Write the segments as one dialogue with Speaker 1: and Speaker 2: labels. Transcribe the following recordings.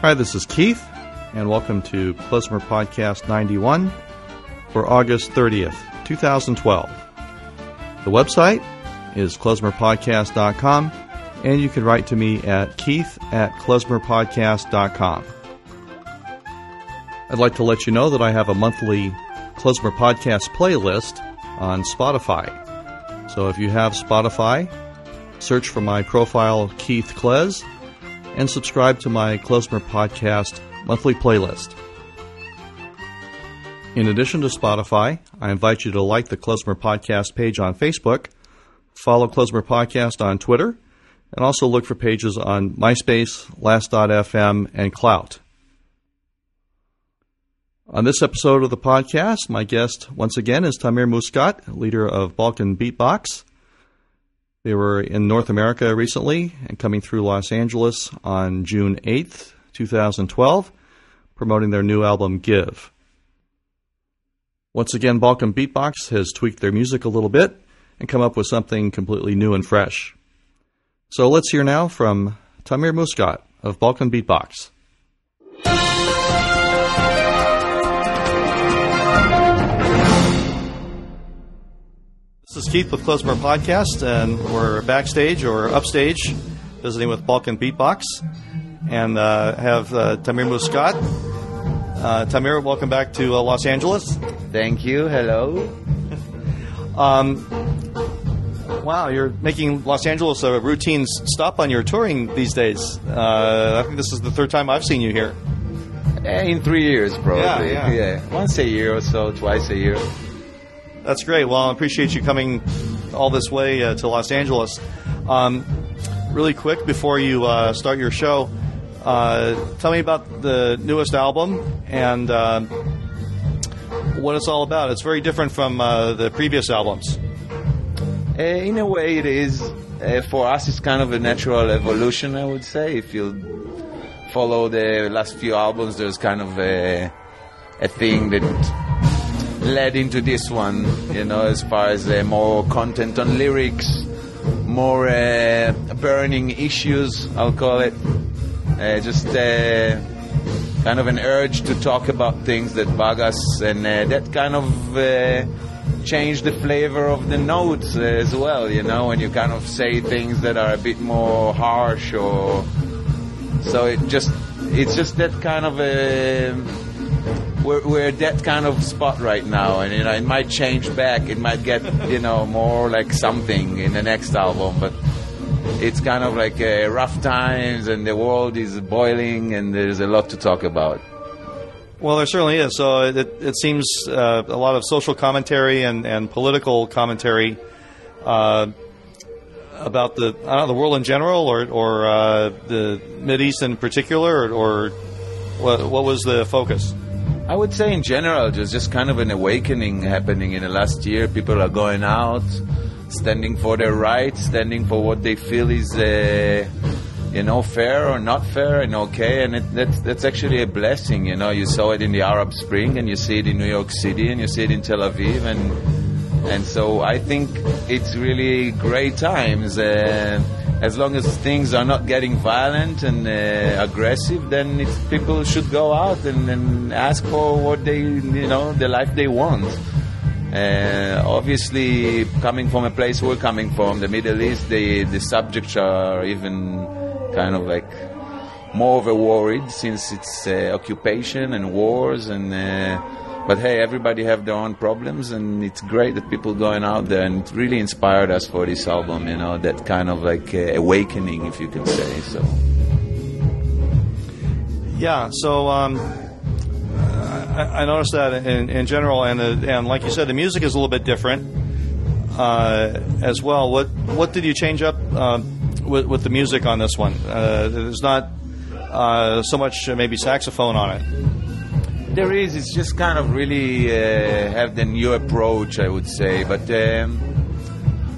Speaker 1: Hi, this is Keith, and welcome to Klezmer Podcast 91 for August 30th, 2012. The website is klezmerpodcast.com, and you can write to me at keith at klezmerpodcast.com. I'd like to let you know that I have a monthly Klezmer Podcast playlist on Spotify. So if you have Spotify, search for my profile, Keith Klez, and subscribe to my Klezmer Podcast monthly playlist. In addition to Spotify, I invite you to like the Klezmer Podcast page on Facebook, follow Klezmer Podcast on Twitter, and also look for pages on MySpace, Last.fm, and Klout. On this episode of the podcast, my guest once again is Tamir Muskat, leader of Balkan Beatbox. They were in North America recently and coming through Los Angeles on June 8th, 2012, promoting their new album Give. Once again, Balkan Beatbox has tweaked their music a little bit and come up with something completely new and fresh. So let's hear now from Tamir Muskat of Balkan Beatbox. This is Keith with Klezmer Podcast, and we're backstage or upstage visiting with Balkan Beatbox and uh, have uh, Tamir Muskat. Uh, Tamir, welcome back to uh, Los Angeles.
Speaker 2: Thank you. Hello.
Speaker 1: Um, wow, you're making Los Angeles a routine stop on your touring these days. Uh, I think this is the third time I've seen you here.
Speaker 2: Eh, In three years, probably.
Speaker 1: Yeah, yeah.
Speaker 2: Once a year or so, twice a year.
Speaker 1: That's great. Well, I appreciate you coming all this way uh, to Los Angeles. Um, really quick before you uh, start your show, uh, tell me about the newest album and uh, what it's all about. It's very different from uh, the previous albums.
Speaker 2: Eh, in a way, it is. Uh, for us, it's kind of a natural evolution, I would say. If you follow the last few albums, there's kind of a, a thing that led into this one, you know, as far as uh, more content on lyrics, more uh, burning issues, I'll call it. Uh, just uh, kind of an urge to talk about things that bug us, and uh, that kind of uh, changed the flavor of the notes as well, you know, when you kind of say things that are a bit more harsh or. So it just, it's just that kind of a we're, we're at that kind of spot right now, and you know it might change back. It might get you know more like something in the next album, but it's kind of like uh, rough times, and the world is boiling, and there's a lot to talk about.
Speaker 1: Well, there certainly is. So it, it seems uh, a lot of social commentary and, and political commentary uh, about the know, the world in general, or or uh, the Mid East in particular, or, or what, what was the focus?
Speaker 2: I would say in general, there's just kind of an awakening happening in the last year. People are going out, standing for their rights, standing for what they feel is, uh, you know, fair or not fair and okay. And it, that's that's actually a blessing. You know, you saw it in the Arab Spring, and you see it in New York City, and you see it in Tel Aviv, and and so I think it's really great times. Uh, as long as things are not getting violent and uh, aggressive, then people should go out and, and ask for what they, you know, the life they want. Uh, obviously, coming from a place we're coming from, the Middle East, the the subjects are even kind of like more of a worried since it's uh, occupation and wars and. But hey, everybody have their own problems, and it's great that people going out there, and it really inspired us for this album. You know, that kind of like uh, awakening, if you can say so.
Speaker 1: Yeah. So um, I, I noticed that in, in general, and uh, and like you said, the music is a little bit different uh, as well. What what did you change up uh, with with the music on this one? Uh, there's not uh, so much uh, maybe saxophone on it.
Speaker 2: There is. It's just kind of really uh, have the new approach, I would say. But um,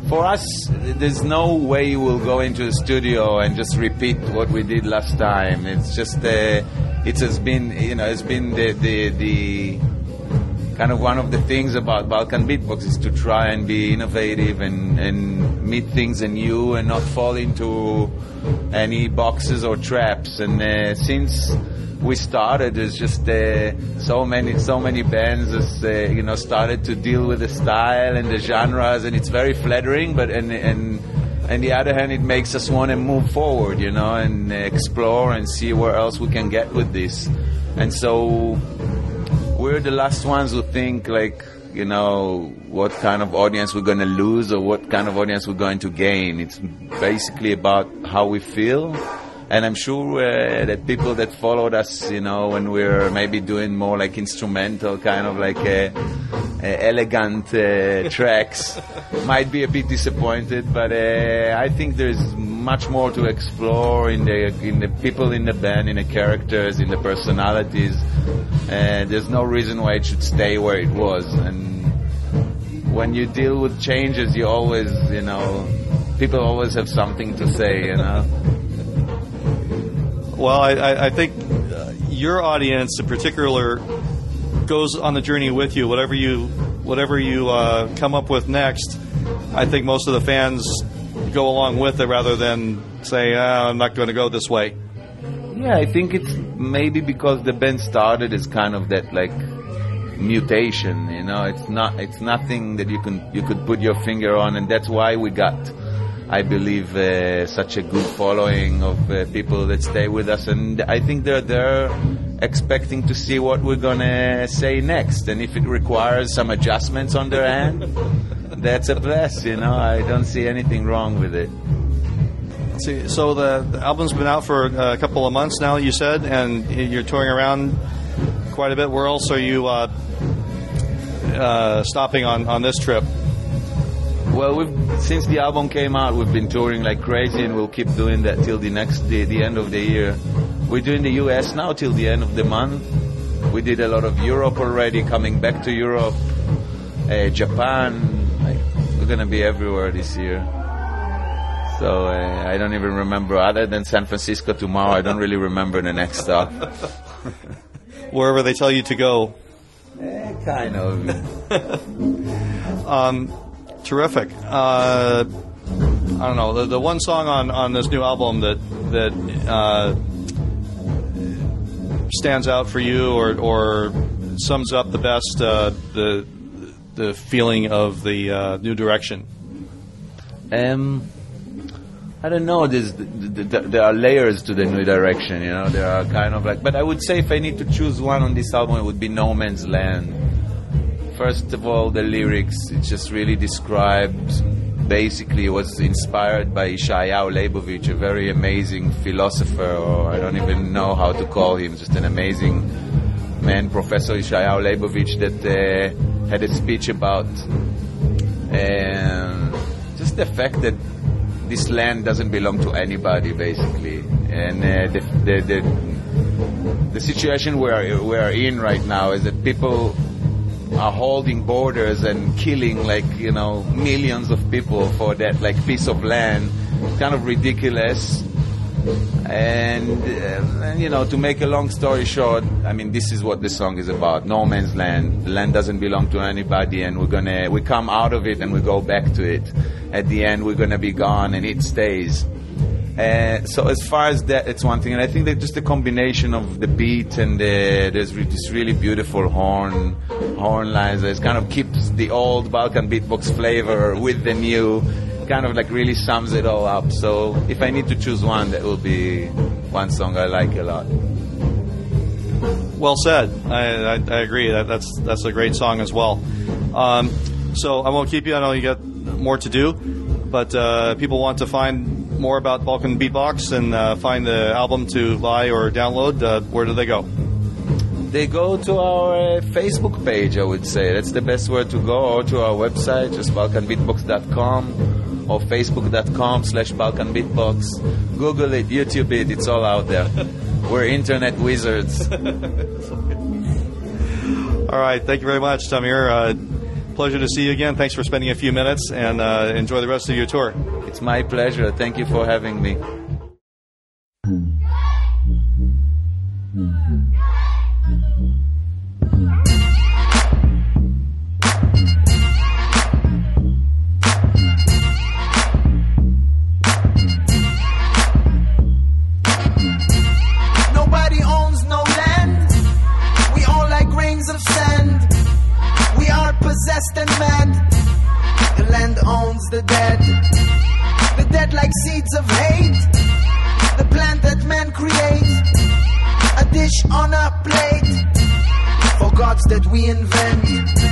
Speaker 2: for us, there's no way we'll go into the studio and just repeat what we did last time. It's just uh, it has been, you know, it's been the the, the kind of one of the things about Balkan Beatbox is to try and be innovative and, and meet things anew and not fall into any boxes or traps. And uh, since we started, there's just uh, so many so many bands has uh, you know started to deal with the style and the genres, and it's very flattering. But and and on the other hand, it makes us want to move forward, you know, and explore and see where else we can get with this. And so we're the last ones who think like you know what kind of audience we're going to lose or what kind of audience we're going to gain. It's basically about how we feel and I'm sure uh, that people that followed us, you know, when we are maybe doing more like instrumental, kind of like uh, uh, elegant uh, tracks, might be a bit disappointed. But uh, I think there's much more to explore in the in the people in the band, in the characters, in the personalities. Uh, there's no reason why it should stay where it was. And when you deal with changes, you always, you know, people always have something to say, you know.
Speaker 1: Well, I, I think uh, your audience in particular goes on the journey with you. Whatever you whatever you uh, come up with next, I think most of the fans go along with it rather than say, oh, "I'm not going to go this way."
Speaker 2: Yeah, I think it's maybe because the band started as kind of that like mutation. You know, it's not it's nothing that you can you could put your finger on, and that's why we got I believe, uh, such a good following of uh, people that stay with us, and I think they're there expecting to see what we're gonna say next, and if it requires some adjustments on their end, that's a plus. You know, I don't see anything wrong with it.
Speaker 1: See, so the, the album's been out for a couple of months now. You said, and you're touring around quite a bit. Where else are you uh, uh stopping on on this trip?
Speaker 2: Well, we've since the album came out, we've been touring like crazy, and we'll keep doing that till the next the, the end of the year. We're doing the U.S. now till the end of the month. We did a lot of Europe already, coming back to Europe, uh, Japan. We're gonna be everywhere this year. So uh, I don't even remember, other than San Francisco tomorrow. I don't really remember the next stop.
Speaker 1: Wherever they tell you to go.
Speaker 2: Eh, kind
Speaker 1: of. um, terrific. Uh, I don't know the, the one song on, on this new album that that uh, stands out for you or or sums up the best uh, the the feeling of the uh, new direction.
Speaker 2: Um, I don't know. There's, there are layers to the new direction. You know, there are kind of like. But I would say if I need to choose one on this album, it would be No Man's Land first of all, the lyrics, it just really describes basically was inspired by Yeshayahu Leibowitz, a very amazing philosopher, or I don't even know how to call him, just an amazing man, Professor Yeshayahu Leibowitz, that uh, had a speech about uh, just the fact that this land doesn't belong to anybody, basically, and uh, the, the, the, the situation we're, we're in right now is that people are holding borders and killing like you know millions of people for that like piece of land. It's kind of ridiculous and, uh, and, you know to make a long story short i mean this is what the song is about no man's land. The land doesn't belong to anybody and we're gonna we come out of it and we go back to it. At the end we're gonna be gone and it stays. Uh, so as far as that, it's one thing, and I think that just the combination of the beat and the, there's re- this really beautiful horn horn lines that kind of keeps the old Balkan beatbox flavor with the new, kind of like really sums it all up. So if I need to choose one, that will be one song I like a lot.
Speaker 1: Well said. I, I, I agree. That, that's that's a great song as well. Um, so I won't keep you. I know you got more to do, but uh, people want to find more about Balkan Beatbox and uh, find the album to buy or download, uh, where do they go?
Speaker 2: They go to our uh, Facebook page, I would say. That's the best way to go, or to our website, just balkanbeatbox.com or facebook.com slash balkanbeatbox. Google it, YouTube it, it's all out there. We're internet wizards. all
Speaker 1: right, thank you very much, Tamir. Uh, pleasure to see you again. Thanks for spending a few minutes and uh, enjoy the rest of your tour.
Speaker 2: It's my pleasure. Thank you for having me.
Speaker 3: Like seeds of hate. The plant that men create. A dish on a plate. For gods that we invent.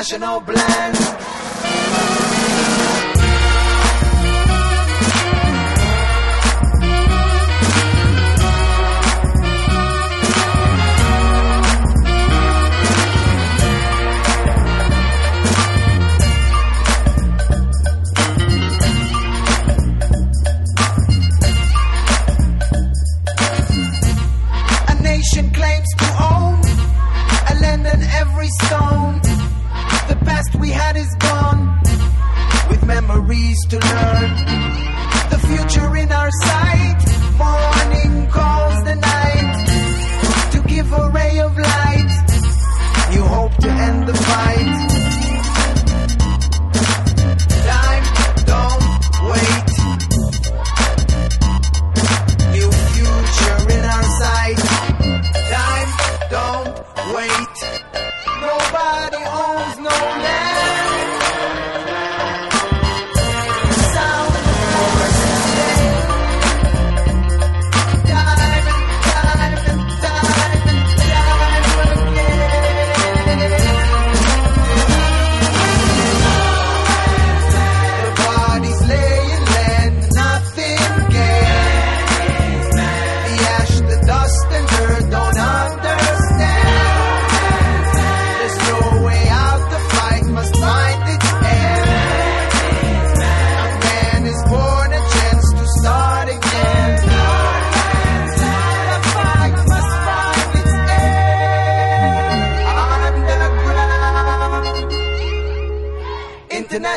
Speaker 3: International blend.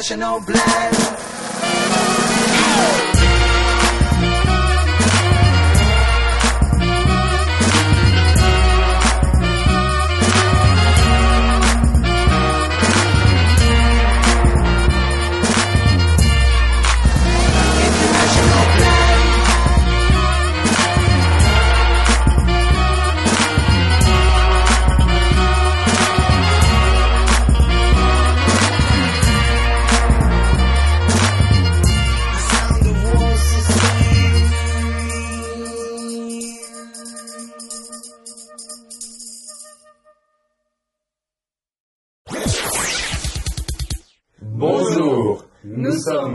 Speaker 3: International blend.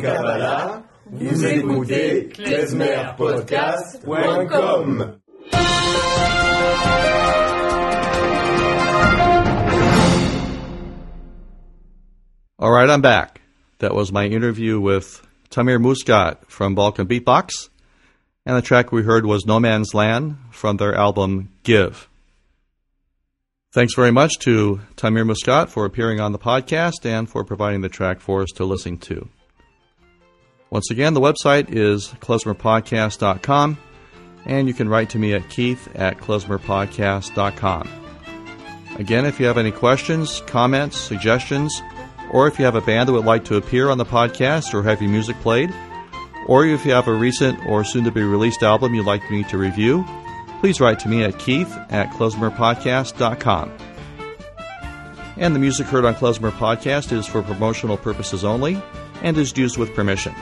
Speaker 4: Kabbalah, vous écoutez klezmerpodcast.com.
Speaker 1: All right, I'm back. That was my interview with Tamir Muskat from Balkan Beatbox, and the track we heard was No Man's Land from their album Give. Thanks very much to Tamir Muskat for appearing on the podcast and for providing the track for us to listen to. Once again, the website is klezmerpodcast.com, and you can write to me at keith at klezmerpodcast.com. Again, if you have any questions, comments, suggestions, or if you have a band that would like to appear on the podcast or have your music played, or if you have a recent or soon to be released album you'd like me to review, please write to me at keith at klezmerpodcast.com. And the music heard on Klezmer Podcast is for promotional purposes only and is used with permission.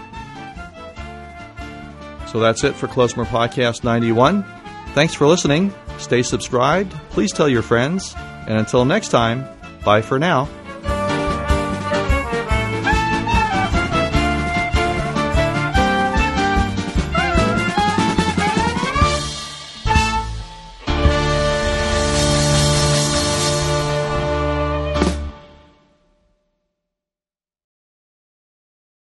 Speaker 1: So that's it for Klezmer Podcast 91. Thanks for listening. Stay subscribed. Please tell your friends. And until next time, bye for now.